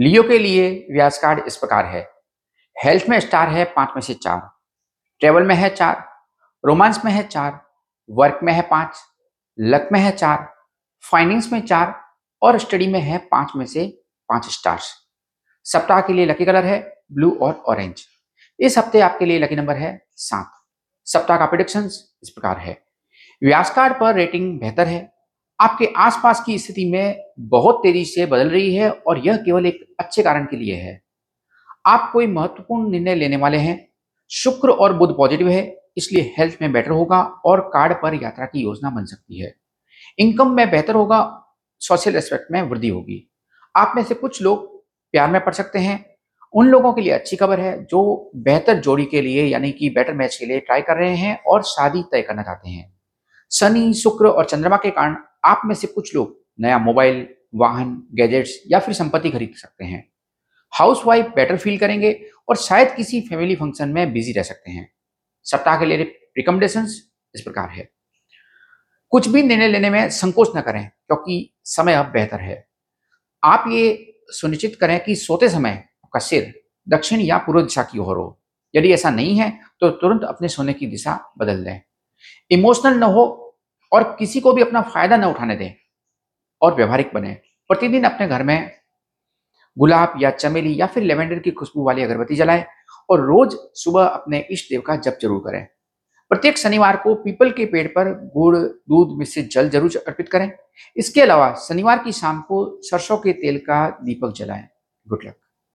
लियो के लिए व्यास कार्ड इस प्रकार है। हेल्थ में स्टार है पाँच में से चार। ट्रेवल में है चार। रोमांस में है चार। वर्क में है पाँच। लक में है चार। फाइनेंस में चार और स्टडी में है पाँच में से पाँच स्टार्स। सप्ताह के लिए लकी कलर है, ब्लू और ऑरेंज। इस हफ़्ते आपके लिए लकी नंबर है सात। सप्ताह का प्रिडिक्शन इस प्रकार है। व्यास कार्ड पर रेटिंग बेहतर है। आपके आसपास की स्थिति में बहुत तेज़ी से बदल रही है और यह केवल एक अच्छे कारण के लिए है। आप कोई महत्वपूर्ण निर्णय लेने वाले हैं, शुक्र और बुध पॉजिटिव है, इसलिए हेल्थ में बेटर होगा और कार्ड पर यात्रा की योजना बन सकती है। इनकम में बेहतर होगा, सोशल एस्पेक्ट में वृद्धि होगी। आप में से कुछ लोग प्यार में पड़ सकते हैं। उन लोगों के लिए अच्छी खबर है जो बेहतर जोड़ी के लिए यानी कि बेटर मैच के लिए ट्राई कर रहे हैं और शादी तय करना चाहते हैं। शनि, शुक्र और चंद्रमा के कारण आप में से कुछ लोग नया मोबाइल, वाहन, गैजेट्स या फिर संपत्ति खरीद सकते हैं। हाउस वाइफ बेटर फील करेंगे और शायद किसी फैमिली फ़ंक्शन में बिज़ी रह सकते हैं। सप्ताह के लिए रिकमेंडेशन इस प्रकार है। कुछ भी निर्णय लेने में संकोच न करें, क्योंकि समय अब बेहतर है। आप ये सुनिश्चित करें कि सोते समय आपका सिर दक्षिण या पूर्व दिशा की ओर हो। यदि ऐसा नहीं है तो तुरंत अपने सोने की दिशा बदल दें। इमोशनल न हो और किसी को भी अपना फ़ायदा न उठाने दें और व्यवहारिक बने। प्रतिदिन अपने घर में गुलाब या चमेली या फिर लेवेंडर की खुशबू वाली अगरबत्ती जलाएँ और रोज सुबह अपने इष्ट देव का जप ज़रूर करें। प्रत्येक शनिवार को पीपल के पेड़ पर गुड़, दूध, मिश्रित जल ज़रूर अर्पित करें। इसके अलावा शनिवार की शाम को सरसों के तेल का दीपक जलाएँ। Good luck.